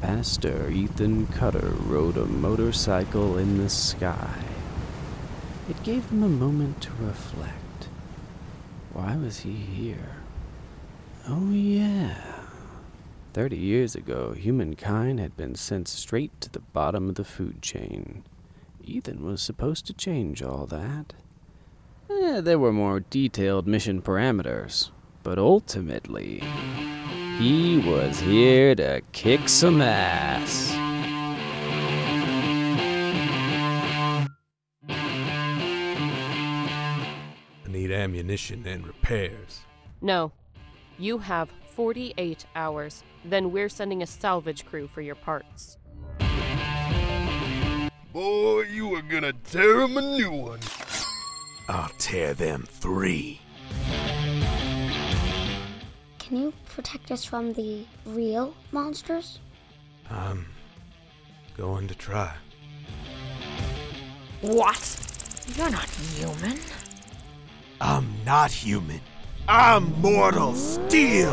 Master Ethan Cutter rode a motorcycle in the sky. It gave him a moment to reflect. Why was he here? Oh, yeah. Thirty years ago, humankind had been sent straight to the bottom of the food chain. Ethan was supposed to change all that. Eh, there were more detailed mission parameters, but ultimately, he was here to kick some ass. I need ammunition and repairs. No. You have 48 hours. Then we're sending a salvage crew for your parts. Boy, you are gonna tear him a new one. I'll tear them three. Can you protect us from the real monsters? I'm going to try. What? You're not human. I'm not human. I'm mortal steel.